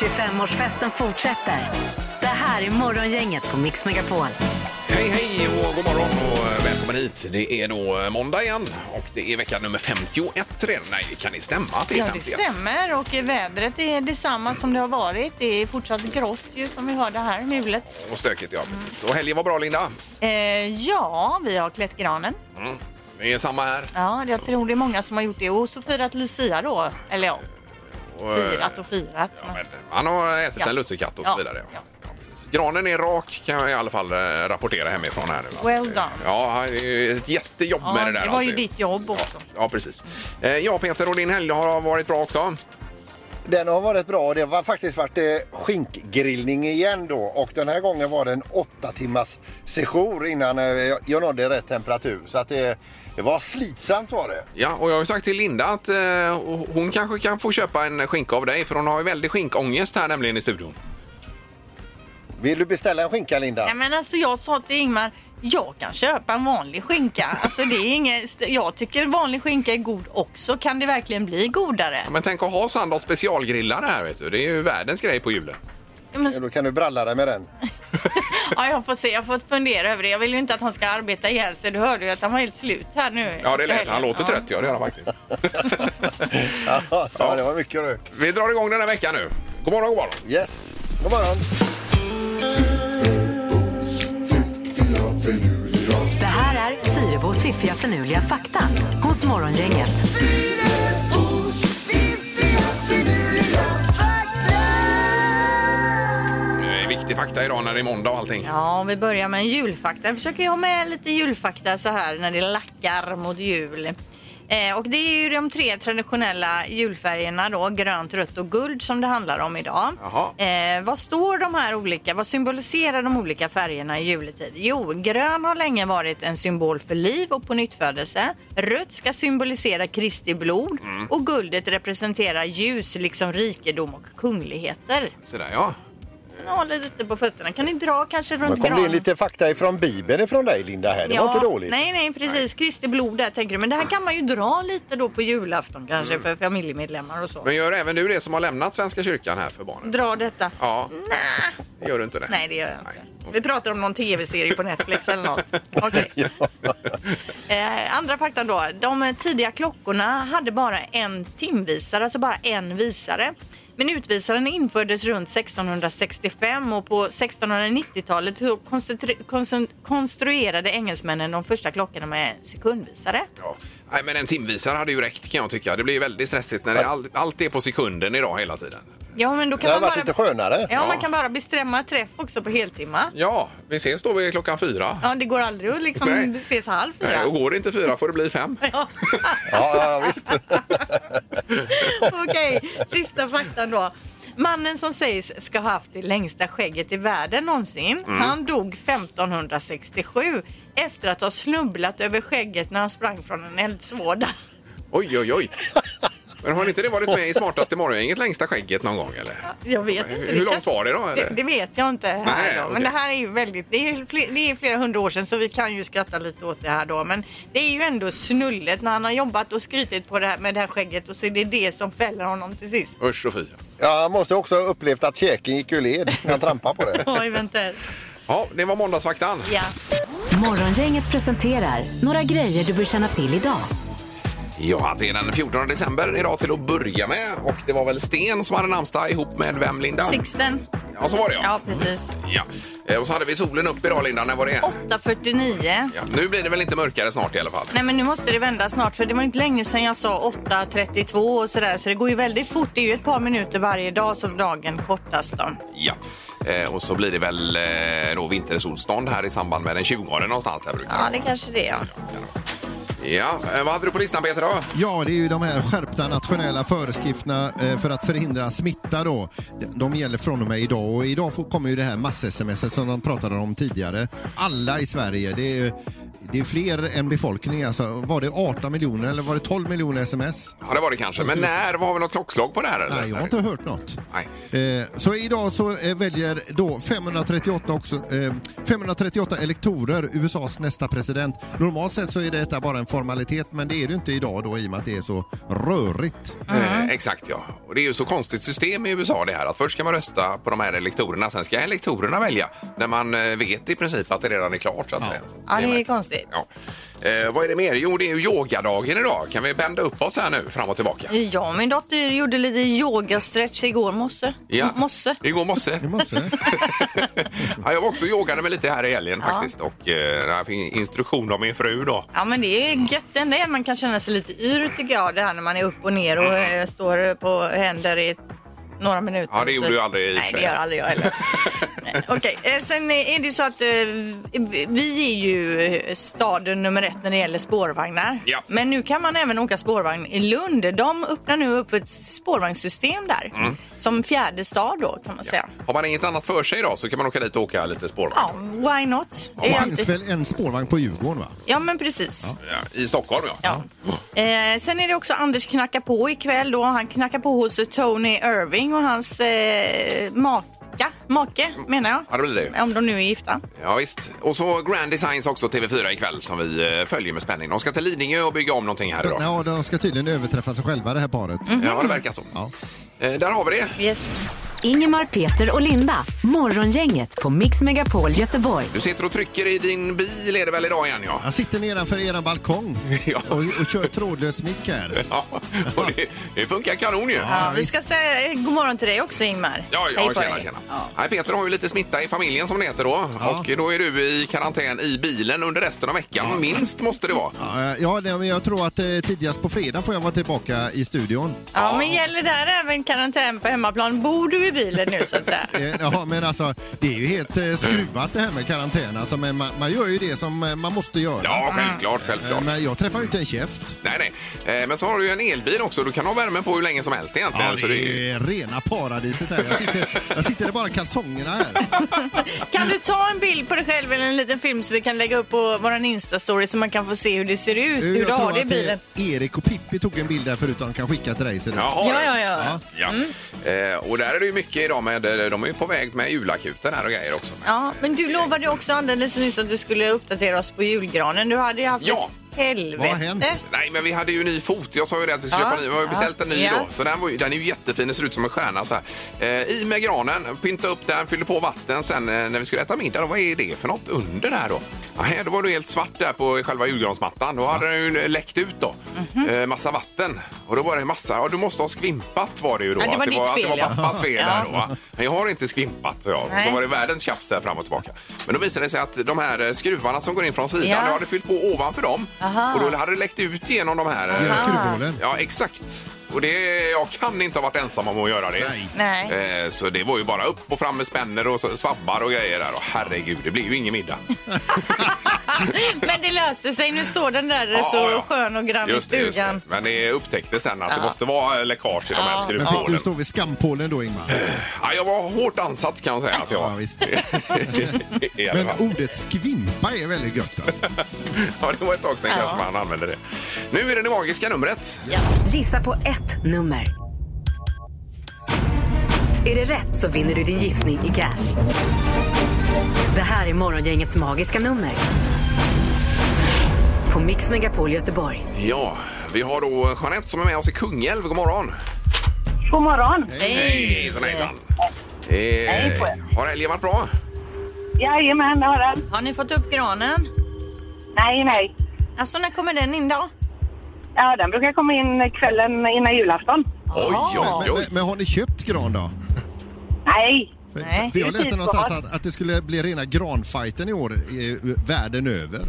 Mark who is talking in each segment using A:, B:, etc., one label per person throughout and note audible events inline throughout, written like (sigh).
A: 25-årsfesten fortsätter. Det här är Morgongänget på Mix Megapol.
B: Hej, hej och god morgon och välkommen hit. Det är då eh, måndag igen och det är vecka nummer 51 redan. Nej, kan det stämma att det är
C: Ja, det
B: 51?
C: stämmer och vädret är detsamma som det har varit. Det är fortsatt grått ju som vi hörde här, mulet.
B: Och stökigt, ja precis. Och helgen var bra, Linda.
C: Eh, ja, vi har klätt granen.
B: Det är samma här.
C: Ja, jag tror det är många som har gjort det. Och så firat Lucia då. Eller ja,
B: Och, eh,
C: firat och firat.
B: Ja, men man har ätit
C: Ja.
B: en lussekatt och så
C: Ja,
B: vidare.
C: ja.
B: Precis. Granen är rak kan jag i alla fall eh, rapportera hemifrån här nu.
C: Well done.
B: Ja, det är ett jättejobb
C: Ja,
B: med det där.
C: det var ju
B: alltid.
C: ditt jobb också.
B: Ja, ja, precis. Eh, Ja, Peter, och din helg har varit bra också?
D: Den har varit bra. Det har faktiskt varit eh, skinkgrillning igen då och den här gången var det en åtta timmars sejour innan eh, jag nådde rätt temperatur. Så att det, det var slitsamt var det.
B: Ja, och jag har ju sagt till Linda att eh, hon kanske kan få köpa en skinka av dig för hon har ju väldigt skinkångest här nämligen i studion.
D: Vill du beställa en skinka Linda?
C: Ja, men alltså jag sa till Ingmar, jag kan köpa en vanlig skinka. Alltså det är inget, jag tycker vanlig skinka är god också. Kan det verkligen bli godare?
B: Men tänk att ha Sandholt specialgrillar här vet du. Det är ju världens grej på julen.
C: Men,
D: Ja, Då kan du bralla dig med den. (laughs)
C: ja, jag får se, jag får fundera över det. Jag vill ju inte att han ska arbeta ihjäl sig. Du hörde ju att han var helt slut här nu.
B: Ja, det lät. Han låter
C: Ja.
B: trött. (laughs) Ja, det gör han faktiskt.
D: Ja, ja, det var mycket rök.
B: Vi drar igång den här veckan nu. God morgon, god morgon.
D: Yes, god morgon.
A: Det här är Fyrebos fiffiga förnuliga fakta hos Morgongänget.
B: Viktig fakta idag när det är måndag och allting.
C: Ja, vi börjar med en julfakta. Jag försöker ha med lite julfakta så här när det lackar mot jul. Eh, och det är ju de tre traditionella julfärgerna då, grönt, rött och guld som det handlar om idag. Eh, vad står de här olika, vad symboliserar de olika färgerna i juletid? Jo, grön har länge varit en symbol för liv och på nyttfödelse. Rött ska symbolisera Kristi blod
B: Mm.
C: och guldet representerar ljus liksom rikedom och kungligheter.
B: Så där, ja.
C: Håller lite på fötterna. Kan ni dra kanske runt
D: kom det in
C: granen?
D: lite fakta ifrån Bibeln ifrån dig Linda här. Det var inte dåligt.
C: Nej, nej, precis. Kristi blod där tänker du. Men det här kan man ju dra lite då på julafton kanske för familjemedlemmar och så.
B: Men gör även du det som har lämnat Svenska kyrkan här för barnen?
C: Dra detta.
B: Ja,
C: Nej,
B: det gör du inte det?
C: nej det gör jag inte.
B: Nej.
C: Vi pratar om någon tv-serie på Netflix eller något. (laughs) Okej. (laughs) eh, andra fakta då. De tidiga klockorna hade bara en timvisare, alltså bara en visare. Men utvisaren infördes runt 1665 och på 1690-talet så konstru- konstru- konstruerade engelsmännen de första klockorna med sekundvisare.
B: Ja. Nej, men en timvisare hade ju räckt kan jag tycka. Det blir ju väldigt stressigt när det all, allt är på sekunden idag hela tiden.
C: Ja, men då
D: Det
C: kan
D: har
C: man
D: varit
C: bara...
D: lite skönare.
C: Ja, man kan bara bestämma träff också på heltimma.
B: Ja, vi ses då vid klockan fyra.
C: Ja, det går aldrig att liksom
B: Nej.
C: ses halv fyra.
B: Nej, och går det inte fyra får det bli fem. (laughs)
C: Ja. (laughs)
D: Ja, ja visst. (laughs)
C: Okej, sista faktan då. Mannen som sägs ska ha haft det längsta skägget i världen någonsin,
B: Mm.
C: han dog 1567 efter att ha snubblat över skägget när han sprang från en eldsvåda.
B: Oj, oj, oj. Men har inte det varit med i Smartaste morgongänget längsta skägget någon gång eller?
C: Jag vet inte.
B: Hur långt var det då, eller?
C: Det, det vet jag inte här
B: Nej,
C: då.
B: okej.
C: Men det här är ju väldigt, det är, fler, det är flera hundra år sedan så vi kan ju skratta lite åt det här då. Men det är ju ändå snullet när han har jobbat och skrytit på det här, med det här skägget och så är det det som fäller honom till sist.
B: Usch och fy.
D: Ja, jag måste också ha upplevt att käken gick ur led när jag trampade på det. (laughs)
C: Ja, eventuellt.
B: Ja, det var måndagsfaktan.
C: Ja.
A: Morgongänget presenterar några grejer du bör känna till idag.
B: Ja, det är den 14 december idag till att börja med. Och det var väl Sten som hade namnsdag ihop med vem, Linda?
C: Sixten.
B: Ja, så var det ja.
C: Ja, precis.
B: ja. Eh, Och så hade vi solen upp idag, Linda. När var det?
C: 8.49.
B: Ja, nu blir det väl inte mörkare snart i alla fall?
C: Nej men nu måste det vända snart för det var inte länge sedan jag sa 8.32 och sådär så det går ju väldigt fort. Det är ju ett par minuter varje dag som dagen kortas då.
B: Ja. Eh, och så blir det väl eh, då vintersolstånd här i samband med den 20 någonstans där brukar
C: Ja
B: det
C: det kanske det är. Ja.
B: Ja, Ja, eh, vad hade du på listan Peter då?
E: Ja, det är ju de här skärpta nationella föreskrifterna eh, för att förhindra smitta då. De- gäller från och med idag och idag kommer ju det här mass-sms som de pratade om tidigare. Alla i Sverige, det är det är fler än befolkning. Alltså, var det 18 miljoner eller var det 12 miljoner sms?
B: Ja, det var det kanske. Men när? Har vi något klockslag på det här? Eller?
E: Nej, jag har inte hört något.
B: Nej.
E: Eh, så idag så eh, väljer då 538, också, eh, 538 elektorer USAs nästa president. Normalt sett så är detta bara en formalitet men det är det inte idag då i och med att det är så rörigt.
B: Eh, exakt ja. Och det är ju så konstigt system i USA det här att först ska man rösta på de här elektorerna, sen ska elektorerna välja när man eh, vet i princip att det redan är klart så att säga. Så
C: Ja, det är
B: märkligt.
C: Konstigt.
B: Ja. Eh, vad är det mer? Jo, det är ju yogadagen idag. Kan vi bända upp oss här nu fram och tillbaka?
C: Ja, min dotter gjorde lite yogastretch igår morse.
B: Ja.
C: M- Mosse.
B: Igår morse. (laughs) Ja, jag var också och yogade mig lite här i helgen faktiskt och eh, jag fick instruktion av min fru då.
C: Ja, men det är gött. Det att man kan känna sig lite yr tycker jag. Det här när man är upp och ner och eh, står på händer i några minuter.
B: Ja, det gjorde
C: Så-
B: du aldrig i
C: Nej, det gör aldrig jag heller. Nej, (laughs) Okej, eh, sen är det så att eh, vi är ju eh, staden nummer ett när det gäller spårvagnar.
B: Ja.
C: Men nu kan man även åka spårvagn i Lund. De öppnar nu upp för ett spårvagnssystem där.
B: Mm.
C: Som fjärde stad då kan man säga.
B: Har man inget annat för sig idag så kan man åka dit och åka lite spårvagn.
C: Ja, why not? Det
E: Det
C: är
E: finns
C: alltid...
E: väl en spårvagn på Djurgården va?
C: Ja, men precis.
B: Ja, I Stockholm ja.
C: Ja. Eh, sen är det också Anders knackar på ikväll då. Han knackar på hos Tony Irving och hans eh, maka, make menar jag.
B: Ja, det blir det.
C: Om de nu är gifta.
B: Ja, visst. Och så Grand Designs också TV4 ikväll som vi eh, följer med spänning. De ska till Lidingö och bygga om någonting här idag.
E: Ja, de ska tydligen överträffa sig själva det här paret.
B: Ja, det verkar så.
E: Ja.
B: Eh, där har vi det.
C: Yes.
A: Ingemar, Peter och Linda. Morgongänget på Mix Megapol Göteborg.
B: Du sitter och trycker i din bil är det väl idag igen ja?
E: Jag sitter nedanför er balkong (laughs)
B: Ja.
E: och, och kör trådlös mick här. (laughs)
B: Ja, och det, det funkar kanon ju. Ja,
C: Ja, vi ska säga eh, god morgon till dig också Ingmar.
B: ja,
C: Hej på
B: tjena,
C: dig.
B: tjena.
C: Ja.
B: Nej, Peter har ju lite smitta i familjen som det heter då. Och då är du i karantän i bilen under resten av veckan. Minst måste det vara.
E: Ja, Ja, det, men jag tror att eh, tidigast på fredag får jag vara tillbaka i studion.
C: Ja, men gäller där även karantän på hemmaplan? Bor du i bilen nu så att säga? (laughs)
E: Eh, Ja, men alltså det är ju helt eh, skruvat det här med karantän. Alltså, men man, man gör ju det som eh, man måste göra.
B: Ja, självklart,
E: Eh,
B: självklart.
E: Men jag träffar ju inte en käft.
B: Nej, nej. Eh, Men så har du ju en elbil också. Du kan ha värmen på hur länge som helst egentligen.
E: Ja,
B: så det är...
E: rena paradiset här. Jag sitter, jag sitter i bara kalsongerna här. (laughs)
C: Kan du ta en bild på dig själv eller en liten film så vi kan lägga upp på vår Insta-story så man kan få se hur det ser ut, hur du har det i
E: att
C: bilen?
E: Erik och Pippi tog en bild där förut och de kan skicka till dig. Så det.
B: Jaha,
C: Ja, ja, ja.
B: Ja. Eh, och där är det ju mycket idag med, eh, de är ju på väg med julakuten här och grejer också.
C: Ja, men du lovade också alldeles nyss att du skulle uppdatera oss på julgranen. Du hade ju haft
B: Ja.
C: ett helvete.
E: Vad har hänt?
B: Nej, men vi hade ju ny fot. Jag sa ju det att vi skulle
C: Ja.
B: köpa ny. Vi har ju beställt en ny
C: Ja.
B: då. Så den, var ju, den är ju jättefin. Den ser ut som en stjärna så här. Eh, I med granen, pynta upp den, fyller på vatten. Sen eh, när vi skulle äta middag, då, vad är det för något under där då? Nej, då var det helt svart där på själva julgransmattan. Då hade den ju läckt ut då.
C: Mhm.
B: eh, massa vatten. Och då var det massa, ja du måste ha skvimpat var det ju då.
C: Ja, det var
B: att det
C: ditt
B: var, att det
C: fel,
B: var pappas fel
C: Ja.
B: där då. Men jag har inte skvimpat. Ja. Och
C: Nej.
B: så var det världens tjafs där fram och tillbaka. Men då visade det sig att de här eh, skruvarna som går in från sidan,
C: Ja.
B: jag hade fyllt på ovanför dem.
C: Aha.
B: Och då hade det läckt ut genom de här. eh,
E: Genom skruvhålen.
B: Ja, exakt. Och det, jag kan inte ha varit ensam om att göra det.
E: Nej.
C: Nej.
B: Eh, så det var ju bara upp och fram med spänner och så- svabbar och grejer där. Och herregud, det blir ju ingen middag. (laughs)
C: Men det löste sig. Nu står den där
B: Ja,
C: så
B: ja.
C: skön och grann i
B: Just det, just det.
C: stugan.
B: Men det upptäcktes sen att det måste vara läckage i de här
C: Ja.
E: Men fick
B: skruvhålen.
E: du stå vid skampålen då Ingmar?
B: Ja, jag var hårt ansatt kan man säga att jag
E: Ja,
B: var.
E: visst. (laughs)
B: I alla
E: Men
B: fall.
E: ordet skvimpa är väldigt gött alltså. (laughs)
B: Ja, det var ett tag sedan
C: Ja.
B: kanske man använde det. Nu är det det magiska numret.
A: Gissa på ett nummer. Är det rätt så vinner du din gissning i cash. Det här är Morgongängets magiska nummer. På Mix Megapol Göteborg.
B: Ja, vi har då Jeanette som är med oss i Kungälv. God morgon!
F: God morgon.
B: Hejsan hejsan!
F: Hej
B: Eh,
F: på er.
B: har helgen varit bra?
F: Jajamän, det har den.
C: Har ni fått upp granen?
F: Nej, nej.
C: Alltså när kommer den in då?
F: Ja, den brukar komma in kvällen innan julafton.
B: Oj, oj,
E: Men,
B: oj!
E: men, men har ni köpt gran då?
F: Nej.
E: För,
C: Nej.
E: för jag läste
F: Det är
E: någonstans att, att det skulle bli rena granfighten i år eh, världen över.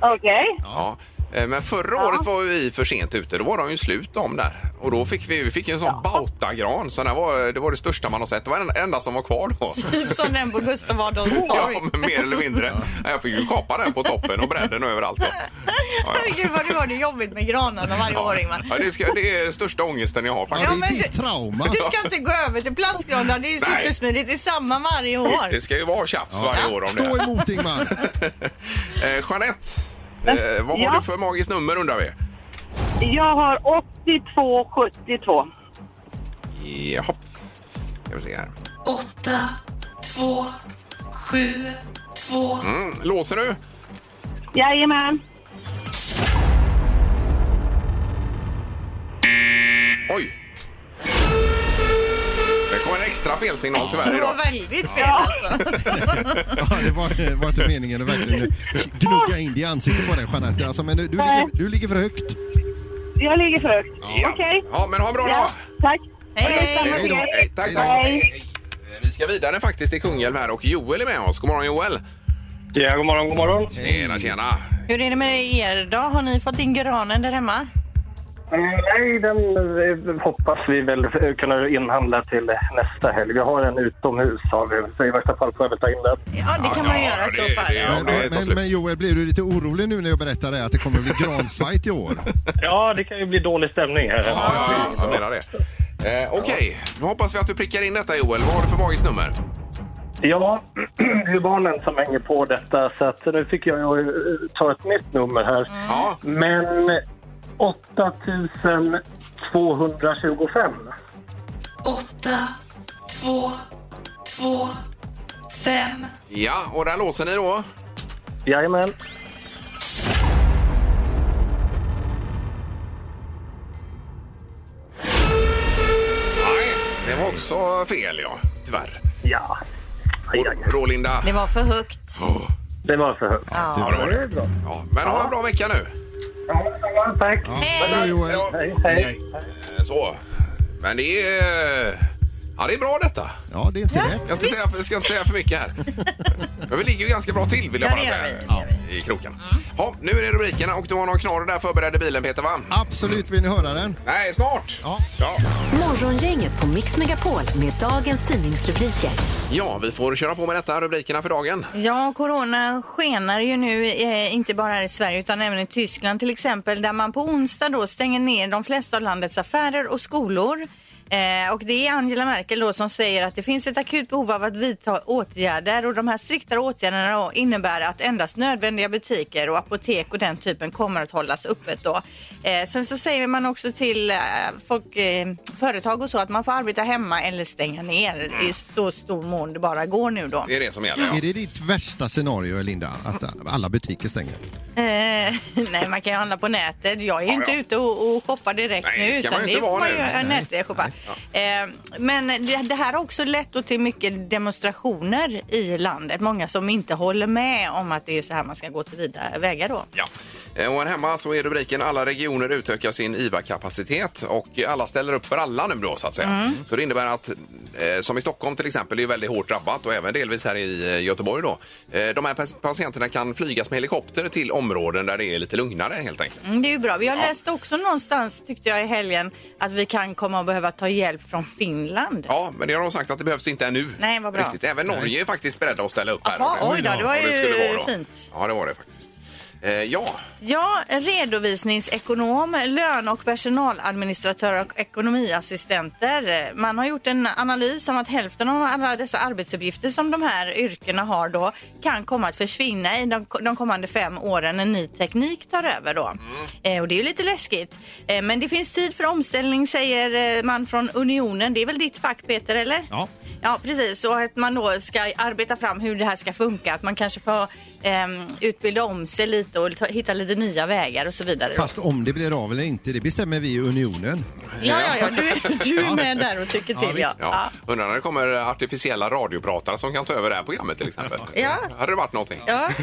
F: Okej.
B: Ja. Eh, Men förra året var ju vi för sent ute. Då var de ju slut om där. och då fick vi, vi fick en sån bautagran. Så den var, det var det största man har sett. Det var den enda som var kvar då.
C: Typ som den på Gustav Adolfs (laughs)
B: Ja,
C: torg.
B: men mer eller mindre. Ja, Jag fick ju kapa den på toppen och bredden och överallt. Då. Ja, ja.
C: Herregud vad du har det jobbigt med granarna varje år Ingmar.
B: Ja, det, ska, det är den största ångesten jag har
E: Ja,
B: faktiskt.
C: Ja,
E: det
C: men
E: är ditt
C: du-
E: trauma.
C: Du ska inte gå över till plastgranar, det är
B: Nej.
C: supersmidigt. Det är samma varje år.
B: Det ska ju vara tjafs varje år om
E: Stå
B: det.
E: emot Ingmar. (laughs)
B: Eh, Jeanette, eh, vad har
F: Ja.
B: du för magiskt nummer undrar vi?
F: Jag har 8272.
B: Jaha. Ska vi se här.
G: åtta, två, sju, två.
B: Mm, låser du?
F: Jajamän.
B: Oj! Det kom en extra felsignal tyvärr
C: Det var
B: idag. (laughs)
C: väldigt fel alltså. (laughs)
E: Ja, det var, var inte meningen att verkligen gnugga in det i ansiktet på dig Jeanette. Alltså, men du, du, ligger, du ligger för högt.
F: Jag ligger för högt.
B: Ja.
F: Okej.
B: Ja, men ha en bra
F: Ja,
B: dag!
F: tack.
C: Hej, hej.
E: Hej då.
B: Hej, tack, tack.
F: Hej.
B: Hej, Vi ska vidare faktiskt till Kungälv här och Joel är med oss. God morgon Joel!
H: Ja, god morgon, god morgon.
B: Tjena, tjena!
C: Hur är det med er då? Har ni fått in granen där hemma?
H: Mm, Nej, den eh, hoppas vi väl eh, kunna inhandla till nästa helg. Vi har en utomhus har vi, så i värsta fall får jag väl ta in den.
C: Ja, det kan man göra i så fall.
B: det-
C: ja.
B: ja,
E: Men,
B: tar
E: men,
B: slut.
E: men Joel, blir du lite orolig nu när jag berättar det, att det kommer bli gransajt i år? (laughs)
H: Ja, det kan ju bli dålig stämning här.
B: Ja, ja, jag menar det. Eh, Okej, då hoppas vi att du prickar in detta Joel. Vad har du för magiskt nummer?
H: Ja, (clears throat) det är barnen som hänger på detta så att nu fick jag ju, eh, ta ett nytt nummer här.
B: Ja,
H: Men 8225.
G: åtta, två, två, fem.
B: ja och där låser ni då?
H: Jajamän.
B: Nej, det var också fel ja, tyvärr.
H: Ja. Aj, aj.
B: Rålinda.
C: Det var för högt.
B: Oh,
H: Det var för högt.
C: Ja.
B: ja, det var
H: Det.
B: Ja, men ha en bra vecka nu.
H: Ja, tack.
E: Hej då Joel.
H: Hej, hej.
B: Eh, Så. Men det är... Ja, det är bra detta.
E: Ja, det är inte rätt.
B: Jag ska, säga, jag ska inte säga för mycket här. (laughs) Men vi ligger ju ganska bra till vill jag
C: Ja,
B: bara
C: det gör
B: säga.
C: vi, det gör
B: I kroken. Ja, nu är det rubrikerna och du har någon knorr där förberedd i bilen Peter va?
E: Absolut, vill ni höra den?
B: Nej, snart.
E: Ja.
B: Ja.
A: Morgongänget på Mix Megapol med dagens tidningsrubriker
B: ja, vi får köra på med detta rubrikerna för dagen.
C: Ja, corona skenar ju nu, eh, inte bara här i Sverige utan även i Tyskland till exempel, där man på onsdag då stänger ner de flesta av landets affärer och skolor. Eh, och det är Angela Merkel då som säger att det finns ett akut behov av att vidta åtgärder och de här striktare åtgärderna då innebär att endast nödvändiga butiker och apotek och den typen kommer att hållas öppet då. Eh, sen så säger man också till eh, folk, eh, företag och så att man får arbeta hemma eller stänga ner i så stor mån det bara går nu då.
B: Det är det som gäller. Ja.
E: Är det ditt värsta scenario, Linda? Att alla butiker stänger?
C: Eh, (laughs) nej, man kan ju handla på nätet. Jag är ju
B: Ja,
C: inte
B: ja.
C: ute och, och shoppar direkt
B: Nej,
C: nu.
B: ska man ju
C: det
B: inte
C: får
B: vara
C: man
B: nu.
C: ju äh, nätshoppa. Eh, men det, det här har också lett till mycket demonstrationer i landet. Många som inte håller med om att det är så här man ska gå till vidare vägar då.
B: Ja. Eh, Och här hemma så är rubriken alla regioner utökar sin IVA-kapacitet och alla ställer upp för alla nu då så att säga.
C: Mm.
B: Så det innebär att eh, som i Stockholm till exempel är väldigt hårt drabbat och även delvis här i eh, Göteborg då. Eh, de här pas- patienterna kan flygas med helikopter till områden där det är lite lugnare helt enkelt.
C: Mm, det är ju bra. Vi har läst också någonstans, tyckte jag i helgen, att vi kan komma att behöva ta hjälp från Finland.
B: Ja, men det har de sagt att det behövs inte ännu.
C: Nej, vad bra.
B: Riktigt. Även Norge är faktiskt beredda att ställa upp här.
C: Jaha, oj då, det var ju
B: då.
C: fint.
B: Ja, det var det faktiskt. Eh, ja,
C: Ja, redovisningsekonom, lön och personaladministratör och ekonomiassistenter. Man har gjort en analys om att hälften av alla dessa arbetsuppgifter som de här yrkena har då kan komma att försvinna i de, de kommande fem åren när ny teknik tar över då. Eh, och det är ju lite läskigt. Eh, men det finns tid för omställning säger eh, man från Unionen. Det är väl ditt fack Peter, eller?
E: Ja.
C: Ja, precis. Och att man då ska arbeta fram hur det här ska funka. Att man kanske får ehm, utbilda om sig lite och ta, hitta lite nya vägar och så vidare.
E: Fast om det blir av eller inte, det bestämmer vi i Unionen.
C: Ja, ja, ja. Du, du är med där och tycker till. Ja,
B: ja. Undrar när det kommer artificiella radiopratare som kan ta över det här programmet till exempel.
C: Ja.
B: Hade det varit någonting?
C: Ja. (laughs)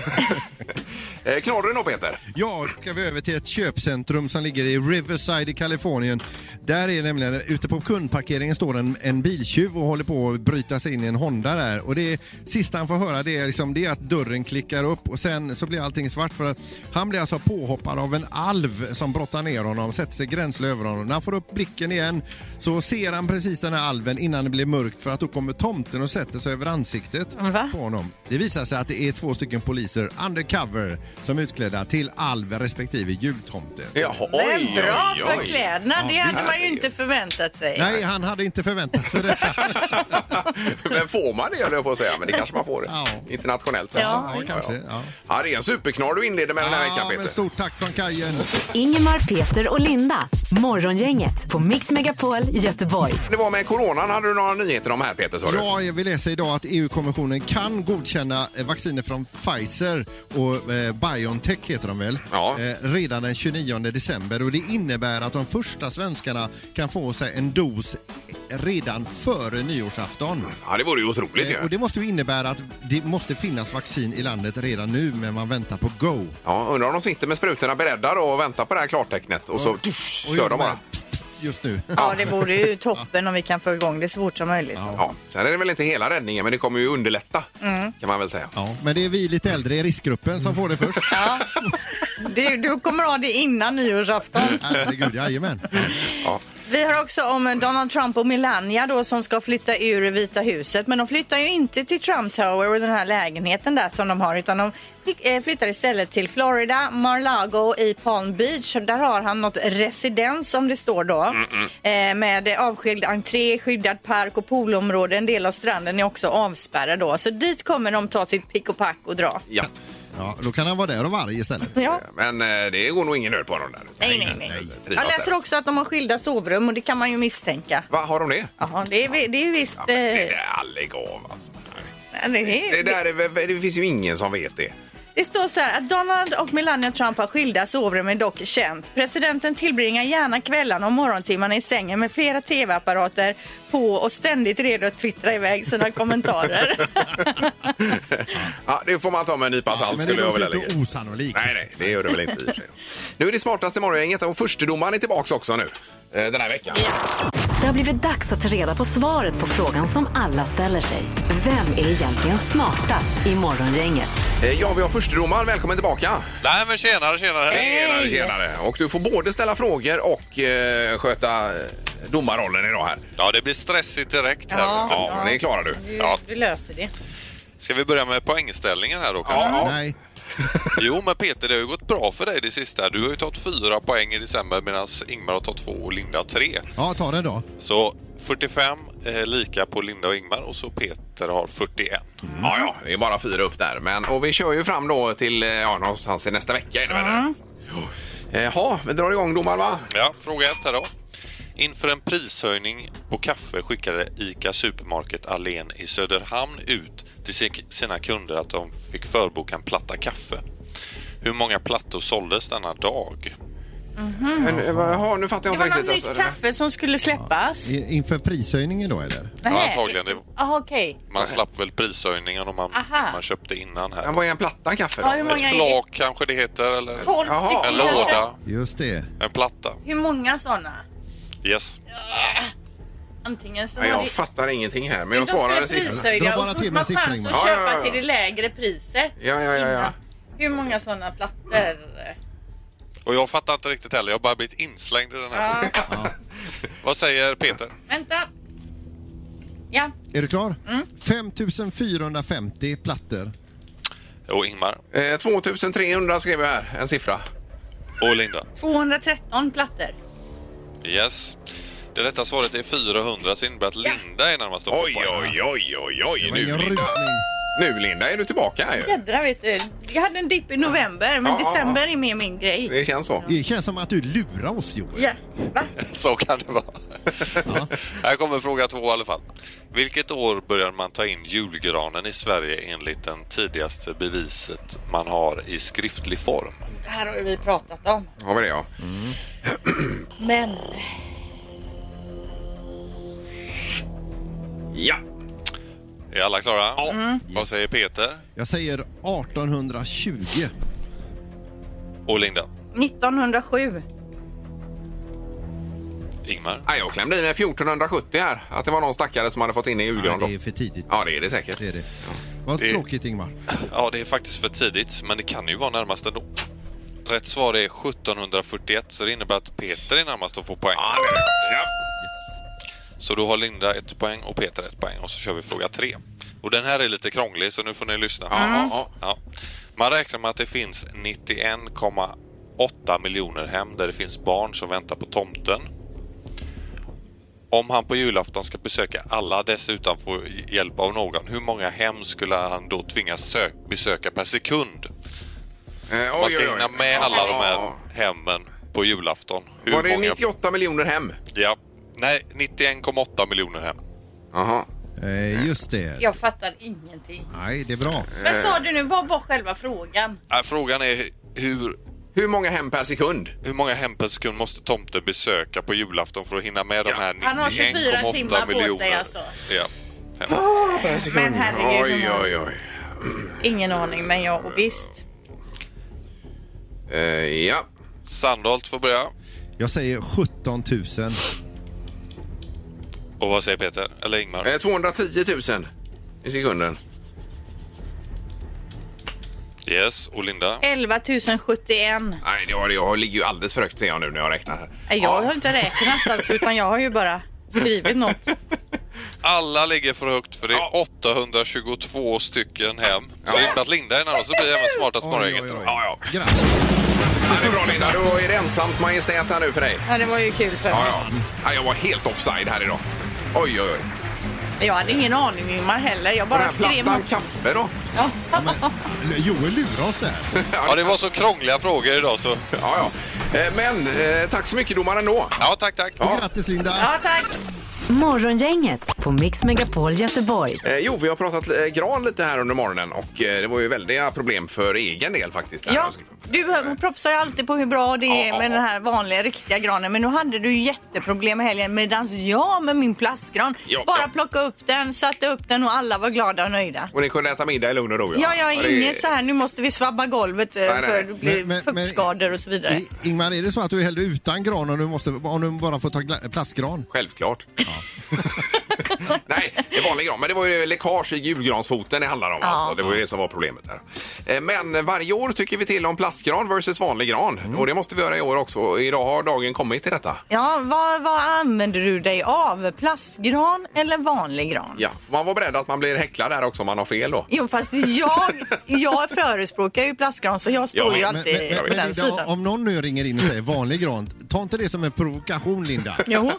B: Eh, knorren då Peter?
E: Ja, ska vi över till ett köpcentrum som ligger i Riverside i Kalifornien. Där är nämligen, ute på kundparkeringen står en, en biltjuv och håller på att bryta sig in i en Honda där. Och det sista han får höra det är, liksom, det är att dörren klickar upp och sen så blir allting svart för att han blir alltså påhoppad av en alv som brottar ner honom, sätter sig gränsle över honom. När han får upp blicken igen så ser han precis den här alven innan det blir mörkt för att då kommer tomten och sätter sig över ansiktet
C: Va?
E: på honom. Det visar sig att det är två stycken poliser undercover som är utklädda till alv respektive jultomte.
B: Jaha,
C: Men bra
B: oj, oj.
C: kläderna, det hade man ju inte förväntat sig.
E: Nej, han hade inte förväntat sig detta. (laughs)
B: Men får man det höll jag på att säga, men det kanske man får
E: Ja.
B: internationellt sett.
C: Ja.
E: Ja, kanske. Ja.
B: Ja, det är en superknorr du inleder med den här veckan
E: men
B: Peter.
E: stort tack från kajen.
A: Ingemar, Peter och Linda. Morgongänget på Mix Megapol Göteborg.
B: Det var med coronan, hade du några nyheter om här Peter? Sa du?
E: Ja, jag vill läsa idag att EU-kommissionen kan godkänna eh, vacciner från Pfizer och eh, Biontech heter de väl,
B: Ja.
E: eh, redan den 29 december och det innebär att de första svenskarna kan få sig en dos redan före nyårsafton.
B: Ja, det vore ju otroligt ju.
E: Eh, och det måste ju innebära att det måste finnas vaccin i landet redan nu men man väntar på go.
B: Ja, undrar om de sitter med sprutorna beredda då och väntar på det här klartecknet och så
E: Och
B: kör
E: gör
B: de bara.
E: just nu.
C: Ja, det vore ju (laughs) toppen om vi kan få igång det så fort som möjligt.
B: Ja, sen är det väl inte hela räddningen, men det kommer ju underlätta kan man väl säga.
E: Ja, men det är vi lite äldre i riskgruppen som får det först.
C: Ja. Det, du kommer ha det innan nyårsafton.
E: Herregud, jajamän.
B: Ja.
C: Vi har också om Donald Trump och Melania då som ska flytta ur Vita huset. Men de flyttar ju inte till Trump Tower och den här lägenheten där som de har utan de eh, flyttar istället till Florida, Mar-Lago i Palm Beach. Där har han något residens som det står då. Eh, med avskild entré, skyddad park och poolområde. En del av stranden är också avspärrad då. Så dit kommer de ta sitt pick och pack och dra.
B: Ja.
E: Ja, då kan han vara där och varg istället.
C: Ja.
B: Men eh, det går nog ingen nöd på dem där.
C: Nej, nej, nej.
B: Trivas
C: Jag läser
B: där.
C: också att de har skilda sovrum och det kan man ju misstänka.
B: Va, har de det?
C: Jaha, det är, det är visst...
B: Ja, men det
C: eh,
B: där lägg av alltså. Nej.
C: det,
B: Det,
C: är,
B: där är, väl- det finns ju ingen som vet det.
C: Det står så här att Donald och Melania Trump har skilda sovrum är dock känt. Presidenten tillbringar gärna kvällarna och morgontimmarna i sängen med flera tv-apparater på och ständigt redo att twittra iväg sina kommentarer. (laughs)
B: Ja, det får man ta med en nypa salt
E: Men det låter inte osannolikt.
B: Nej, nej, det gör det väl inte i och för sig. Nu är det smartaste morgongänget och förstedomaren är tillbaka också nu. Eh, Den här veckan.
A: Det har blivit dags att ta reda på svaret på frågan som alla ställer sig. Vem är egentligen smartast i Morgongänget?
B: Eh, Ja, vi har förstedomaren. Välkommen tillbaka.
I: Nej men tjenare, tjenare.
B: Tjenare, tjenare. Och du får både ställa frågor och eh, sköta eh, domarrollen idag här.
I: Ja, det blir stressigt direkt här.
C: Ja.
I: du.
B: Ja, det klarar du.
I: Ja.
C: Du löser det.
I: Ska vi börja med poängställningen här då kanske?
E: Nej.
I: Jo, men Peter, det har ju gått bra för dig det sista. Du har ju tagit fyra poäng i december medan Ingmar har tagit två och Linda tre.
E: Ja, ta den då.
I: Så 45 eh, lika på Linda och Ingmar och så Peter har 41.
B: Ja, ja, det är bara fyra upp där. Men, och vi kör ju fram då till eh, ja, någonstans i nästa vecka. Är det väl? Eh, Jaha, vi drar igång domaren va?
I: Ja, fråga ett här då. Inför en prishöjning på kaffe skickade ICA Supermarket Allén i Söderhamn ut till si- sina kunder att de fick förboka en platta kaffe. Hur många plattor såldes denna dag?
B: Men, vad- jaha, nu fattar jag
C: Det
B: inte
C: var något
B: riktigt.
C: nytt
B: alltså.
C: kaffe som skulle släppas.
E: I- Inför prishöjningen då eller?
C: Nej.
I: antagligen. Det-
C: Jaha, okej.
I: Man slapp väl prishöjningen om man,
C: Aha.
I: man köpte innan här.
B: Men vad är en platta kaffe då?
C: Ja, hur många
I: Ett
C: är
I: flak kanske det heter eller
C: Tolv
B: Jaha.
C: stycken
I: en
C: kanske?
I: låda,
E: Just det.
I: en platta.
C: Hur många sådana?
I: Yes.
C: Antingen så har
B: jag
C: vi...
B: fattar ingenting här, men jag
C: De skulle
B: svarar siffrorna.
C: prishöjda
E: Dra bara
C: och
E: till
C: så
E: med
C: får man chans
E: siffrorna.
C: att
B: Ja, ja,
C: köpa
B: ja.
C: till det lägre priset.
B: Ja, ja, ja, ja.
C: Hur många sådana plattor?
I: Och jag fattar inte riktigt heller. Jag har bara blivit inslängd i den här
C: Ja. (laughs)
I: Vad säger Peter?
C: Vänta. Ja,
E: Är du klar?
C: Mm.
E: 5450 plattor.
I: Och Ingmar?
B: Eh, 2300 skrev jag här, en siffra.
I: Och Linda?
C: 213 plattor.
I: Yes. Det rätta svaret är 400 så det innebär att Linda är närmast upp på
B: Oj,
I: poäng.
B: oj, oj, oj, oj.
E: Det
B: Nu,
E: ingen
B: Linda.
E: rusning.
B: nu Linda är du tillbaka här ju.
C: Jädrar vet du. Jag hade en dipp i november men
B: Ja, ja,
C: december är mer min grej.
B: Det känns så.
E: Det känns som att du lurar oss Joel.
C: Ja. Va? (laughs)
I: Så kan det vara. Här kommer fråga två i alla fall. Vilket år började man ta in julgranen i Sverige enligt den tidigaste beviset man har i skriftlig form?
C: Det här har vi pratat om.
B: Har vi det ja.
C: Men
B: Ja.
I: Är alla klara?
B: Ja.
C: Mm.
I: Vad säger Peter?
E: Jag säger 1820.
I: Och Linda?
C: 1907.
I: Ingmar?
B: Nej, jag klämde i mig 1470 här. Att det var någon stackare som hade fått in i julgran då.
E: det är för tidigt.
B: Ja, det är det säkert.
E: Det är det. Vad
I: Det-
E: tråkigt Ingmar.
I: Ja, det är faktiskt för tidigt, men det kan ju vara närmast ändå. Rätt svar är 1741, så det innebär att Peter är närmast att få poäng.
B: Ja, det är det. Ja.
I: Så då har Linda ett poäng och Peter ett poäng och så kör vi fråga tre. Och den här är lite krånglig så nu får ni lyssna.
B: Ja, ja, ja.
I: Man räknar med att det finns 91,8 miljoner hem där det finns barn som väntar på tomten. Om han på julafton ska besöka alla dessutom få hjälp av någon, hur många hem skulle han då tvingas sök- besöka per sekund?
B: Eh, oj,
I: Man ska
B: oj,
I: hinna med alla de här hemmen på julafton. Hur
B: Var det
I: många?
B: 98 miljoner hem?
I: Ja. Nej, 91,8 miljoner hem.
B: Jaha.
E: Eh, just det.
C: Jag fattar ingenting.
E: Nej, det är bra.
C: Vad sa du nu? Vad var själva frågan?
I: Äh, frågan är hur,
B: Hur många hem per sekund?
I: hur många hem per sekund måste tomten besöka på julafton för att hinna med
B: Ja.
I: de här
C: Han har 24
I: 91,8
C: timmar på sig,
I: miljoner?
C: alltså.
I: Ja. Hem.
B: Per sekund.
C: Men herregud,
B: Oj, oj, oj.
C: Ingen aning, men ja, och visst.
B: Eh, ja.
I: Sandholt får börja.
E: Jag säger 17 000.
I: Och vad säger Peter? Eller Ingmar?
B: Eh, 210 000 i sekunden.
I: Yes. Och Linda?
C: 11 071.
B: Nej, det var, jag ligger ju alldeles för högt ser jag nu när jag räknar här.
C: Nej, Jag har inte räknat alltså, utan jag har ju bara skrivit något. (laughs)
I: Alla ligger för högt för det är
B: Ja.
I: 822 stycken hem. Så
B: Ja.
I: i och med att Linda är närmast så blir även smartast
E: oj.
I: idag.
B: Ja, ja.
E: Grattis.
B: ja det är bra Linda, då är det ensamt majestät här nu för dig.
C: Ja, det var ju kul för
B: Ja,
C: mig.
B: ja. ja jag var helt offside här idag. Oj, oj, oj.
C: Jag hade ingen aning Ingmar heller. Jag
B: Den
C: bara
B: här
C: skrev
B: plattan
C: något.
B: kaffe då?
C: Ja.
E: Joel lurar oss där. (laughs)
I: Ja, det var så krångliga frågor idag så...
B: Ja, ja. Eh, Men eh, tack så mycket domaren då.
I: Ja, tack, tack.
B: Ja.
E: Grattis Linda.
C: ja, tack.
A: Morgongänget på Mix Megapol Göteborg.
B: Eh, jo, vi har pratat eh, gran lite här under morgonen och eh, det var ju väldiga problem för egen del faktiskt. där.
C: Ja, du propsar ju alltid på hur bra det är
B: Ja,
C: med
B: ja,
C: den här vanliga riktiga granen. Men nu hade du ju jätteproblem i helgen medans jag med min plastgran
B: Ja,
C: bara
B: ja.
C: plockade upp den, satte upp den och alla var glada och nöjda.
B: Och ni kunde äta middag i lugn och ro?
C: Ja, jag
B: Ja,
C: är
B: det-
C: inget så här, nu måste vi svabba golvet eh,
B: Nej, nej,
C: för det blir fuktskador och så vidare.
E: I- Ingmar, är det så att du är hellre utan gran om du, måste, om du bara får ta plastgran?
B: Självklart. (laughs) Nej, det är vanlig gran. Men det var ju läckage i julgransfoten det handlar om.
C: Ja.
B: Alltså. Det var ju det som var problemet där. Eh, Men varje år tycker vi till om plastgran versus vanlig gran.
C: Mm.
B: Och det måste vi göra i år också. Idag har dagen kommit till detta.
C: Ja, vad, vad använder du dig av? Plastgran eller vanlig gran?
B: Ja, man var beredd att man blir häcklad där också om man har fel då.
C: Jo, fast jag, jag förespråkar ju plastgran så jag står
B: Ja,
C: ju
B: men-
C: alltid
E: Men, men,
C: på
E: men
C: den
E: Linda,
C: sidan.
E: om någon nu ringer in och säger vanlig gran, ta inte det som en provokation Linda. (laughs)
C: Jo.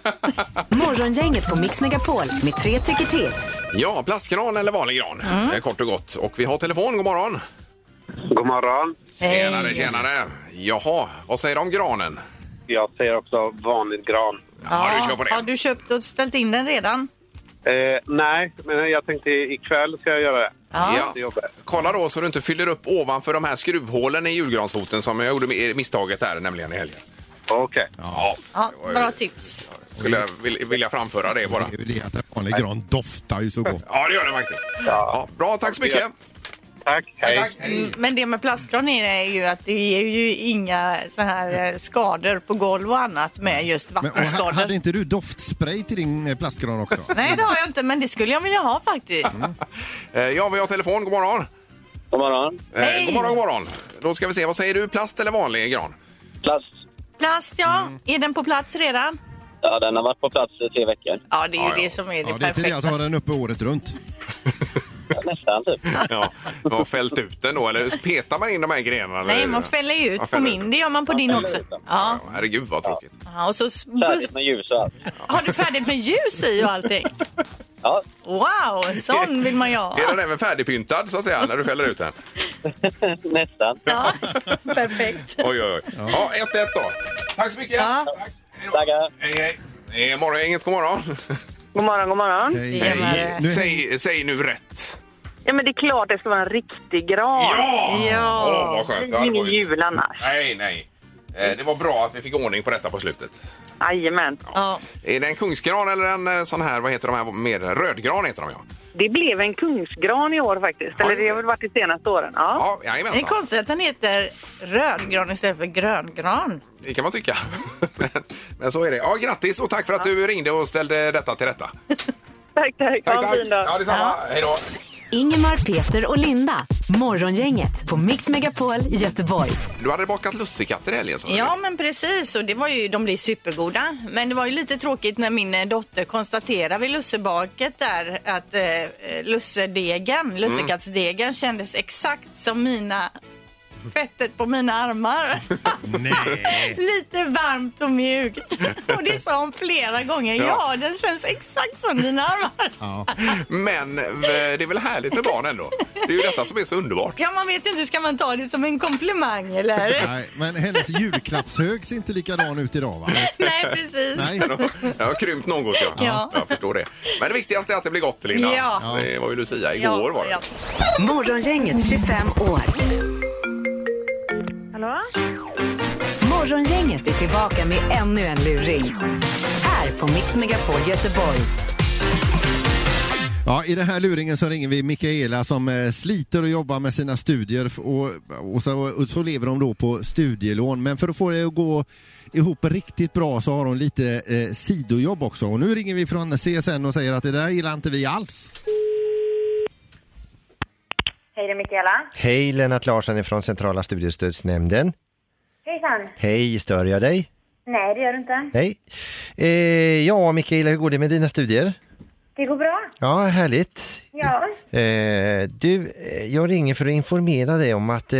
A: Morgongänget på Mix Megapol med tre tycker till.
B: Ja, plastgran eller vanlig gran. Eh, Kort och gott. Och vi har telefon. God morgon.
H: God morgon.
B: Tjenare, tjenare. Jaha, vad säger du om granen?
H: Jag säger också vanlig gran.
B: Ja, du kör på det.
C: Har du köpt och ställt in den redan?
H: Eh, nej, men jag tänkte ikväll ska jag göra det.
C: Ja.
H: Det.
B: Kolla då så du inte fyller upp ovanför de här skruvhålen i julgransfoten som jag gjorde mi- misstaget där nämligen i helgen.
H: Okej.
B: Ja,
C: Ja,
B: det var ju-
C: bra tips.
B: Skulle jag vill, vilja framföra det bara.
E: Det är ju det att en vanlig gran doftar ju så gott.
B: Ja, det gör det faktiskt. Ja, bra, tack så mycket.
H: Tack. Hej.
B: Tack. Hej.
C: Men det med plastgran är ju att det är ju inga så här eh, skador på golv och annat med just
E: Men,
C: vattenskador.
E: hade inte du doftspray till din eh, plastgran också? (laughs)
C: Nej, det har jag inte, men det skulle jag vilja ha faktiskt.
B: Eh, Ja, vi har telefon. God morgon.
H: God morgon.
C: Hej.
B: God morgon, god morgon. Då ska vi se, vad säger du? Plast eller vanlig gran?
H: Plast.
C: Plast, ja. Är den på plats redan?
H: Ja, den har varit på plats i tre veckor.
C: Ja, det är ju
B: Ja, ja.
C: det som är det
E: Ja, det är inte det att
C: perfekta.
E: ha den uppe året runt. (laughs)
H: Nästan typ.
B: Ja, du har fällt ut den då, eller petar man in de här grenarna?
C: Nej,
B: eller?
C: man fäller ut
B: Man
C: på
B: fäller
C: min. Det gör man på din
H: fäller
C: också.
H: ut.
C: Ja.
B: Ja, herregud vad tråkigt.
C: ja och så
H: Färdigt med ljus och allt.
C: har du färdigt med ljus i och allting?
H: Ja,
C: Wow, en sån vill man ju ha. (laughs)
B: Är den även färdigpyntad så att säga när du fäller ut den? (laughs)
H: nästan.
C: Ja, (laughs) perfekt.
B: Oj, oj, oj. Ja, 1-1 då. Tack så mycket.
C: Ja.
B: Tack. Hej då.
H: Tackar.
B: Hej, hej. Det är morgongänget, god morgon.
F: God morgon, god morgon.
E: Hej.
C: Tjenare.
E: Nu,
B: Säg, säg nu rätt.
F: Ja, men det är klart det ska vara en riktig gran.
B: Ja!
C: Ja.
B: Åh, vad skönt. Ja, det var
F: ingen
B: ju-
F: jul annars.
B: Nej, nej. Eh, Det var bra att vi fick ordning på detta på slutet.
F: Jajamän.
C: Ja.
B: Är det en kungsgran eller en eh, sån här, vad heter de här, mer rödgran heter de ja?
F: Det blev en kungsgran i år faktiskt. Eller det har väl varit de senaste åren. Ja.
B: Ja,
C: Det är
B: jajamensan.
C: konstigt att den heter rödgran istället för gröngran.
B: Det kan man tycka. (laughs) men, men så är det. Ja, grattis och tack för att du ringde och ställde detta till rätta.
F: Tack, (laughs) tack.
B: Tack,
F: Ha en fin dag.
B: Ja, detsamma. Hej då.
A: Ingemar, Peter och Linda. Morgongänget på Mix Megapol Göteborg.
B: Du hade bakat lussekatter i helgen?
C: Ja, men precis. Och det var ju, de blir supergoda. Men det var ju lite tråkigt när min eh, dotter konstaterade vid lussebaket där att eh, lussedegen, lussekattsdegen kändes exakt som mina fettet på mina armar.
E: Nej. (laughs)
C: Lite varmt och mjukt. Och det sa hon flera gånger.
B: Ja.
C: Ja, den känns exakt som dina armar.
E: Ja.
B: Men eh, det är väl härligt med barn ändå? Det är ju detta som är så underbart.
C: Ja, man vet ju inte, ska man ta det som en komplimang eller?
E: Nej, men hennes julklappshög ser inte likadan ut idag va?
C: Nej, precis.
E: Nej.
B: Det har krympt något, ja.
C: Ja.
B: Jag förstår det. Men det viktigaste är att det blir gott, Linda.
C: Ja.
B: Det var ju Lucia igår var det.
C: ja.
A: Morgongänget 25 år.
F: Hallå?
A: Morgongänget är tillbaka med ännu en luring. Här på Mix Megapol Göteborg.
E: Ja, I den här luringen så ringer vi Mikaela som eh, sliter och jobbar med sina studier och, och, så, och så lever de då på studielån. Men för att få det att gå ihop riktigt bra så har hon lite eh, sidojobb också. Och nu ringer vi från CSN och säger att det där gillar inte vi alls.
F: Hej, det är Mikaela.
J: Hej, Lennart Larsson från Centrala studiestödsnämnden.
F: Hejsan.
J: Hej, stör jag dig?
F: Nej, det gör du inte.
J: Nej. Eh, ja, Mikaela, hur går det med dina studier?
F: Det går bra.
J: Ja, härligt.
F: Ja.
J: Eh, du, eh, jag ringer för att informera dig om att eh,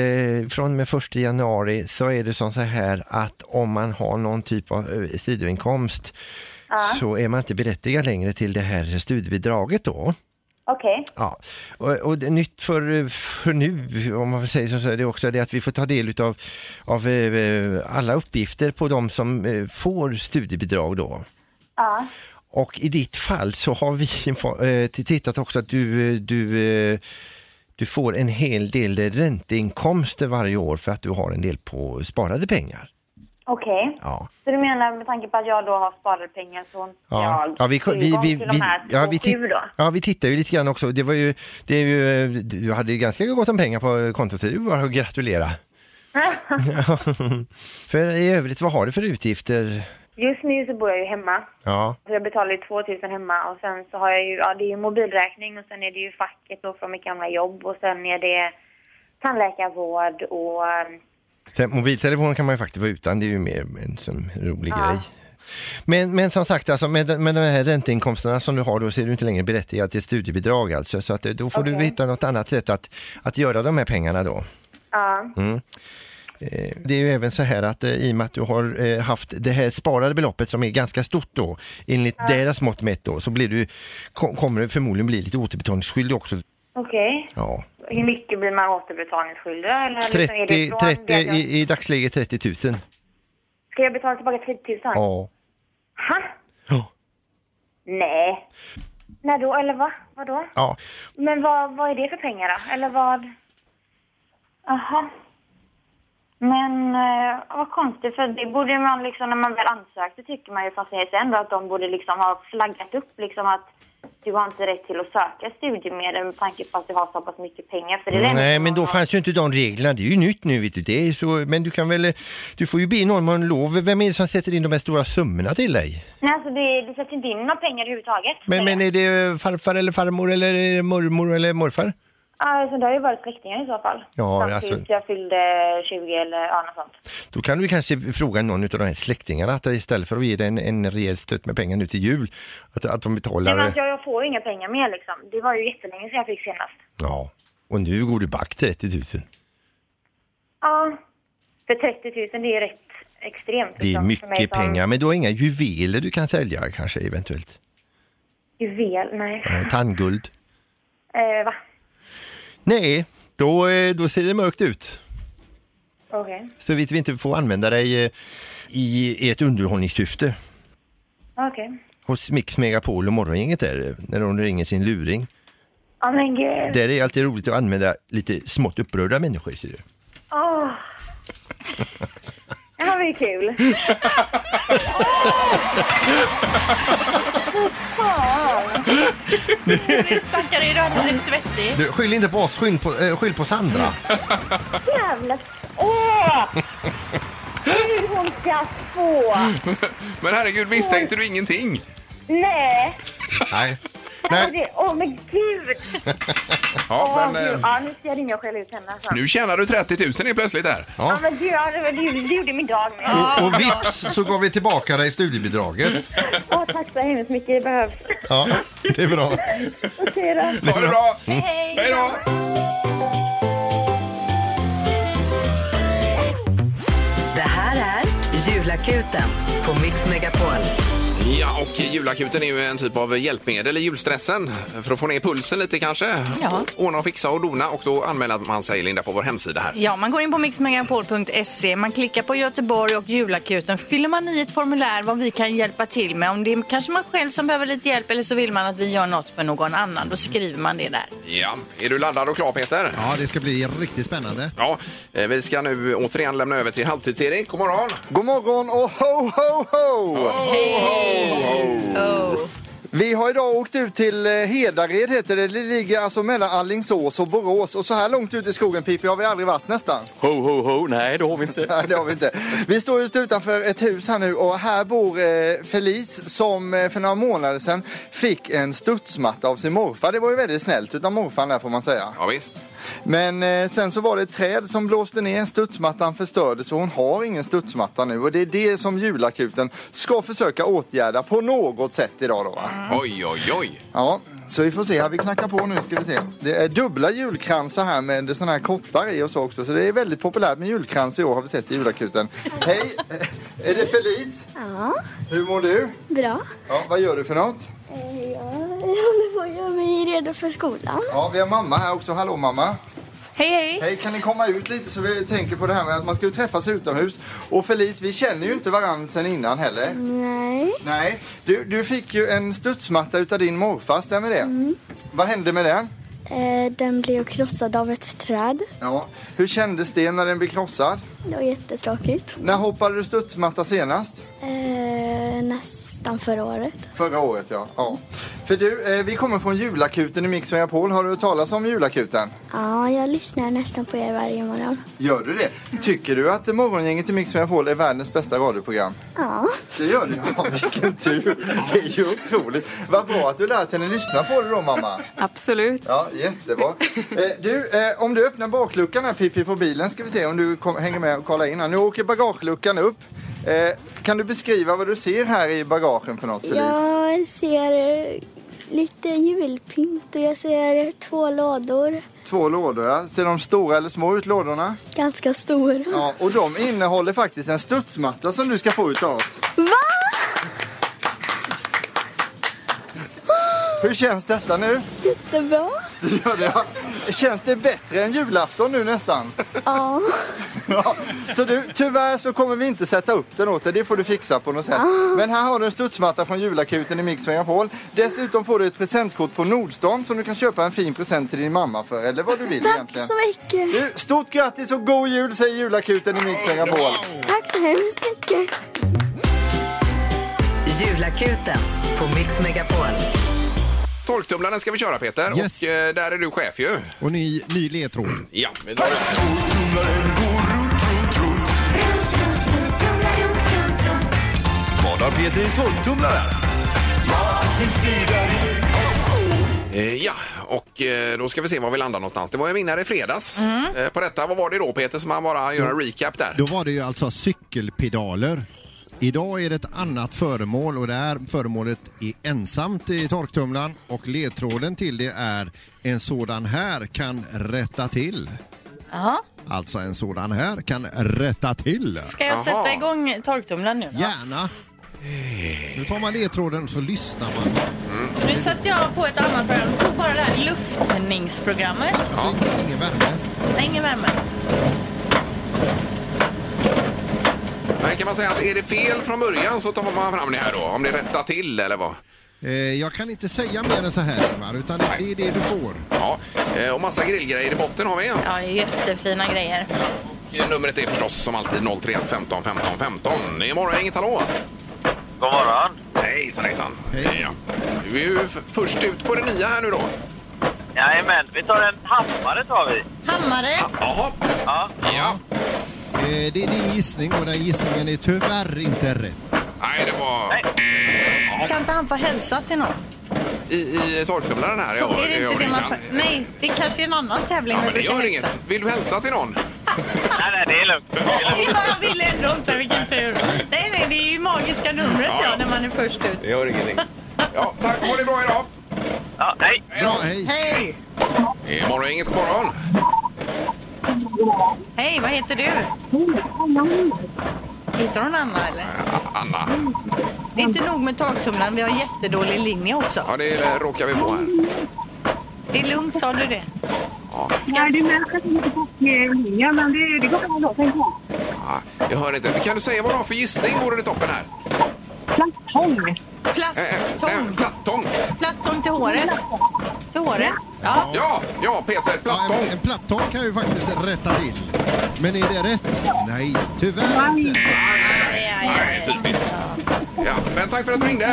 J: från och med 1 januari så är det som så här att om man har någon typ av eh, sidoinkomst så är man inte berättigad längre till det här studiebidraget då.
F: Okej.
J: Ja, och, och nytt för, för nu, om man säger så, så är det också det att vi får ta del utav, av eh, alla uppgifter på de som eh, får studiebidrag då.
F: Ja.
J: Och i ditt fall så har vi eh, tittat också att du, du, du får en hel del ränteinkomster varje år för att du har en del på sparade pengar.
F: Okej.
J: Ja.
F: Så du menar med tanke på att jag då har sparade pengar så
J: Ja,
F: jag
J: ja, vi, vi, vi,
F: till
J: vi,
F: de här
J: ja, vi,
F: 2,7
J: titt,
F: då?
J: ja, vi tittar ju lite grann också. Det var ju, det är ju, du hade ju ganska gott om pengar på kontot så det är bara att gratulera. (laughs) (laughs) för i övrigt, vad har du för utgifter?
F: Just nu så bor jag ju hemma.
J: Ja,
F: Så jag betalar ju 2000 hemma och sen så har jag ju, ja det är ju mobilräkning och sen är det ju facket då från mitt gamla jobb och sen är det tandläkarvård och eh,
J: Sen, mobiltelefon kan man ju faktiskt vara utan, det är ju mer en sån rolig
F: Ja.
J: grej. Men, men som sagt, alltså, med, med de här ränteinkomsterna som du har då så är du inte längre berättigad till studiebidrag alltså. Så att, eh, då får du
F: Okej.
J: hitta något annat sätt att, att göra de här pengarna då.
F: ja.
J: Mm. Eh, Det är ju även så här att eh, i och med att du har haft det här sparade beloppet som är ganska stort då, enligt deras mått mätt då, så blir du, kom- kommer du förmodligen bli lite återbetalningsskyldig också.
F: Okej.
J: Ja.
F: Hur mycket blir man återbetalningsskyldig eller liksom är
J: 30,
F: det från
J: 30,
F: det att jag-
J: i, I dagsläget 30 000.
F: Ska jag betala tillbaka 30 000?
J: Ja.
F: Ha?
J: Ja.
F: Nej. När då? Eller va? Vadå?
J: ja.
F: Men vad, vad är det för pengar då? Eller vad? Aha. Men eh, vad konstigt, för det borde man liksom när man väl ansökte tycker man ju från CSN då att de borde liksom ha flaggat upp liksom att du har inte rätt till att söka studiemedel med tanke på att du har så pass mycket pengar. För det är det
J: Nej, men då
F: som-
J: fanns ju inte de reglerna. Det är ju nytt nu, vet du. Det är så, men du kan väl, du får ju be någon om lov. Vem är det som sätter in de här stora summorna till dig?
F: Nej, alltså det, det sätts inte in några pengar överhuvudtaget.
J: Men, men är det farfar eller farmor eller mormor eller morfar?
F: Alltså det har ju varit släktingar i så fall.
J: Ja,
F: Fram
J: alltså-
F: tills jag fyllde 20 eller ja, något sånt.
J: Då kan du kanske fråga någon av de här släktingarna att istället för att ge dig en, en rejäl stöt med pengar nu till jul, att, att de betalar...
F: men alltså, jag, får ju inga pengar mer liksom. Det var ju jättelänge sedan jag fick senast.
J: Ja, och nu går du back 30 000.
F: Ja, för 30 000 det är rätt extremt.
J: Det är
F: liksom,
J: mycket
F: som
J: pengar, men du har inga juveler du kan sälja kanske eventuellt?
F: Juvel, nej.
J: Ja, tandguld?
F: Eh, va?
J: Nej, då, eh, då ser det mörkt ut.
F: Okej.
J: Så vitt vi inte får använda dig eh, i, ett underhållningssyfte
F: Okej.
J: hos Mix Megapol och Morgongänget där, eh, när de ringer sin luring.
F: Ja men gud.
J: Där är det alltid roligt att använda lite smått upprörda människor, ser du.
F: Åh. Ja, (laughs) vad vi är kul. Fan.
C: Stackare, är du alldeles svettig?
J: Du, skyll inte på oss, skyll på, eh, skyll på Sandra.
F: Jävlar. Åh! Hur hon ska få.
B: Men herregud, misstänkte du ingenting?
F: Nej.
J: Nej.
F: Åh,
J: Nej.
F: det- Åh men gud. (laughs)
B: Ja,
F: Åh,
B: men
F: gud.
B: eh,
F: Ja, nu ska jag ringa och skälla ut henne. Alltså.
B: nu tjänar du 30 000 helt plötsligt där.
F: Ja,
J: Ja.
F: men gud, ja, det, det, det gjorde min dag med.
J: Och vips så går vi tillbaka dig studiebidraget. (laughs)
F: Åh, tack så hemskt mycket, det behövs.
J: Ja, det är bra.
F: Okej då.
B: Ha det bra!
C: Hej!
B: Hej då!
A: Det här är Julakuten på Mix Megapol.
B: Ja, och julakuten är ju en typ av hjälpmedel i julstressen för att få ner pulsen lite kanske.
C: Ja.
B: Ordna och fixa och dona och då anmäler man sig Linda på vår hemsida här.
C: Ja, man går in på mixmegapol.se, man klickar på Göteborg och julakuten. Fyller man i ett formulär vad vi kan hjälpa till med. Om det är kanske man själv som behöver lite hjälp eller så vill man att vi gör något för någon annan. Då skriver man det där.
B: Ja, är du laddad och klar Peter?
E: Ja, det ska bli riktigt spännande.
B: Ja, eh, vi ska nu återigen lämna över till Halvtids-Erik. God morgon!
K: God morgon och ho, ho, ho! Vi har idag åkt ut till eh, Hedared heter det. Det ligger alltså mellan Allingsås och Borås. Och så här långt ut i skogen Pippi har vi aldrig varit nästan.
L: Ho, ho, ho. Nej, det har vi inte. (laughs)
K: Nej, det har vi inte. Vi står just utanför ett hus här nu och här bor eh, Felice som eh, för några månader sedan fick en studsmatta av sin morfar. Det var ju väldigt snällt utav morfar där får man säga.
B: Ja, visst.
K: Men eh, sen så var det ett träd som blåste ner, studsmattan förstördes och hon har ingen studsmatta nu. Och det är det som julakuten ska försöka åtgärda på något sätt idag då. Va?
B: Oj, oj, oj.
K: Ja, så vi får se här. Vi knackar på nu ska vi se. Det är dubbla julkransar här med sådana här kottar i och så också. Så det är väldigt populärt med julkrans i år har vi sett i julakuten. Hej! (laughs) Är det Felice?
M: Ja,
K: Hur mår du?
M: bra.
K: Ja, vad gör du för något?
M: Eh, (laughs) Jag håller på att göra mig redo för skolan.
K: Ja, vi har mamma här också. Hallå mamma!
C: Hej, hej!
K: Hej, kan ni komma ut lite så vi tänker på det här med att man ska ju träffas utomhus. Och Felice, vi känner ju inte varandra sen innan heller.
M: Nej.
K: Nej, du, du fick ju en studsmatta utav din morfar, stämmer det? Vad hände med den?
M: Eh, Den blev krossad av ett träd.
K: Ja. Hur kändes det när den blev krossad?
M: Det var jättetråkigt.
K: När hoppade du studsmatta senast?
M: Eh, Nästan förra året.
K: Förra året, ja. ja. För du, eh, vi kommer från julakuten i Mix Megapol. Har du hört talas om julakuten?
M: Ja, jag lyssnar nästan på er varje morgon.
K: Gör du det? Tycker du att morgongänget i Mix Megapol är världens bästa radioprogram?
M: Ja.
K: Det gör du? Ja, vilken tur. Det är ju otroligt. Vad bra att du lärt henne lyssna på det då, mamma.
N: Absolut.
K: Ja, jättebra. Eh, du, eh, om du öppnar bakluckan här Pippi på bilen ska vi se om du kom, hänger med och kollar in här. Nu åker bagageluckan upp. Eh, kan du beskriva vad du ser här i bagagen för något Felice?
M: Jag ser eh, lite julpynt och jag ser två lådor.
K: Två lådor, ja. Ser de stora eller små ut lådorna?
M: Ganska stora.
K: Ja, och de innehåller faktiskt en studsmatta som du ska få ut av oss.
M: Va?
K: Hur känns detta nu?
M: Jättebra. (laughs)
K: Gör det, ja. Känns det bättre än julafton nu nästan?
M: Ja. (laughs)
K: Ja, så du, tyvärr så kommer vi inte sätta upp den åt dig, det får du fixa på något sätt. Men här har du en studsmatta från julakuten i Mix Megapol. Dessutom får du ett presentkort på Nordstan som du kan köpa en fin present till din mamma för, eller vad du vill
M: Tack
K: egentligen.
M: så mycket.
K: Du, stort grattis och god jul säger julakuten i Mix Megapol.
M: Tack så hemskt mycket.
A: Julakuten på Mix Megapol.
B: Torktumlaren ska vi köra Peter
E: Yes.
B: och eh, där är du chef ju.
E: Och ny, ny ledtråd.
B: Ja, vi drar den.
O: Vad har Peter i torktumlaren?
B: Eh, Ja, och eh, då ska vi se var vi landar någonstans. Det var en vinnare i fredags eh, på detta. Vad var det då Peter, som man bara gör en recap där?
E: Då var det ju alltså cykelpedaler. Idag är det ett annat föremål och det här föremålet är ensamt i torktumlaren och ledtråden till det är en sådan här kan rätta till.
C: Jaha.
E: Alltså en sådan här kan rätta till.
C: Ska jag sätta igång torktumlaren nu? då?
E: Gärna. Nu tar man ledtråden så lyssnar man.
C: Nu satte jag på ett annat program. Jag tog bara det här luftningsprogrammet.
E: Alltså ingen värme.
C: Nej, ingen värme.
B: Men kan man säga att är det fel från början så tar man fram det här då? Om det rättar till eller vad?
E: Eh, jag kan inte säga mer än så här Ingmar, utan det det är det du får.
B: Ja, eh, och massa grillgrejer i botten har vi.
C: Ja, jättefina grejer.
B: numret är förstås som alltid 031 15 15 15. Imorgon, inget hallå!
N: God morgon.
B: Hejsan, hejsan. Hej. Ja. Du är ju först ut på det nya här nu då.
N: Jajamän, vi tar en hammare tar vi.
C: Hammare.
B: Jaha.
N: Ja.
B: Ja.
E: Eh, Det är din gissning och den gissningen är tyvärr inte rätt.
B: Nej, det var...
C: Ska inte han få hälsa till någon?
B: I, i torktumlaren här? Ja,
C: är det inte det man
B: kan.
C: får... Nej, det kanske är en annan tävling
B: Ja, men det gör
C: hälsa.
B: inget. Vill du hälsa till någon? (laughs)
N: Nej, nej, det är lugnt.
C: Jag ville ändå inte, vilken tur. Nej, nej, det är ju magiska numret
B: Ja,
C: ja,
B: ja.
C: när man är först ut.
B: Det gör ingenting. Ja, tack. Ha det bra idag.
N: Ja, hej.
E: Bra, hej.
C: Hej!
B: Imorgon, inget morgon.
C: Hej, vad heter du? Heter hon Anna eller?
B: Anna.
C: Det är inte nog med torktumlaren, vi har jättedålig linje också.
B: Ja, det råkar vi på här.
C: Det är lugnt, sa du det?
B: Ja.
P: Nej, det märker inte på linjen, men det, det går bra då, tänker jag.
B: Ja, jag hör inte. Kan du säga vad du har för gissning? Vore det toppen här?
P: Plattång.
C: Plasttång.
B: Plattång.
C: Plattång till håret. Till håret. Ja.
B: Ja, ja Peter.
E: Ja, en, en plattång kan ju faktiskt rätta till. Men är det rätt? Nej, tyvärr inte.
B: Nej, typiskt. Ja, men tack för att du ringde.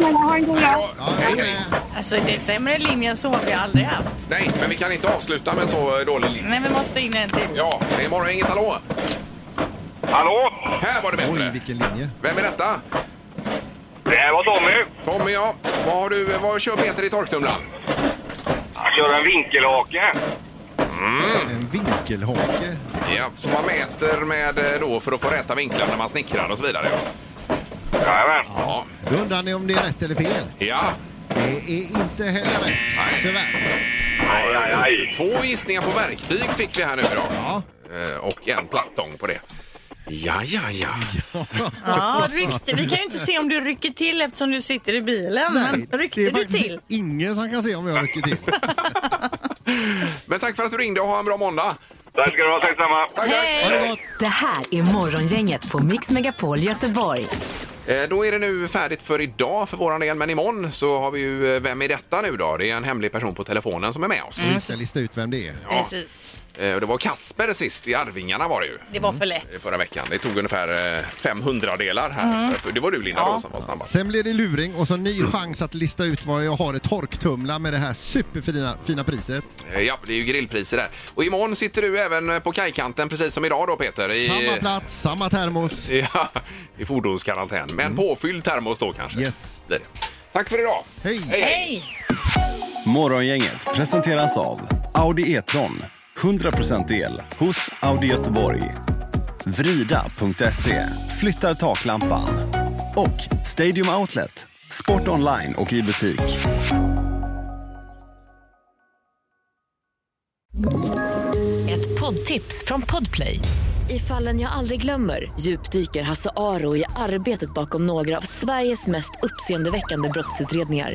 P: Ha en god dag.
B: Hej, hej.
C: Alltså, det är sämre linje än så har vi aldrig haft.
B: Nej, men vi kan inte avsluta med så dålig linje.
C: Nej, vi måste in en till.
B: Ja, det är morgon, inget hallå.
N: Hallå?
B: Här var det bättre.
E: Oj, vilken linje.
B: Vem är detta?
N: Det var Tommy.
B: Tommy, ja. Vad, har du, vad kör Peter i torktumlaren?
N: Jag kör en vinkelhake.
E: En vinkelhake.
B: Ja, som man mäter med eh, då för att få rätta vinklar när man snickrar och så vidare.
N: Jajamän.
B: Ja.
E: Då undrar ni om det är rätt eller fel.
B: Ja.
E: Det är inte heller rätt, tyvärr.
B: Aj, aj, aj. Två gissningar på verktyg fick vi här nu idag.
E: Ja.
B: Eh, Och en plattång på det. Ja, ja, ja.
C: Ja, ryckte. Vi kan ju inte se om du rycker till eftersom du sitter i bilen. Men
E: det
C: ryckte
E: är
C: du
E: faktiskt
C: till?
E: ingen som kan se om jag rycker till. (laughs)
B: Men tack för att du ringde och ha en bra måndag.
N: Tack ska du ha. Tack samma.
B: Tack,
C: Hej.
B: tack.
E: Det.
A: Det här är Morgongänget på Mix Megapol Göteborg.
B: Eh, Då är det nu färdigt för idag för våran del, men imorgon så har vi ju eh, Vem är detta nu då? Det är en hemlig person på telefonen som är med oss.
E: Vi ska lista ut vem det är.
B: Ja.
C: Precis.
B: Eh, och Det var Kasper sist i Arvingarna var det ju.
C: Det var för lätt.
B: i Förra veckan. Det tog ungefär eh, 500 delar här.
C: Mm.
B: För Det var du Linda då som var snabbast.
E: Sen blir det luring och så ny (clears throat) chans att lista ut vad jag har i torktumla med det här superfina fina priset.
B: Eh, Ja, det är ju grillpriser där. Och imorgon sitter du även eh, på kajkanten precis som idag då Peter. I,
E: Samma plats, samma termos. (laughs)
B: Ja, i fordonskarantän. Men påfylld termos då kanske.
E: Yes.
B: Blir det. Tack för idag.
E: Hej!
C: Hej!
O: Morgongänget presenteras av Audi E-tron. 100% el hos Audi Göteborg. Vrida.se flyttar taklampan. Och Stadium Outlet. Sport online och i butik.
Q: Ett poddtips från Podplay. I fallen jag aldrig glömmer djupdyker Hasse Aro i arbetet bakom några av Sveriges mest uppseendeväckande brottsutredningar.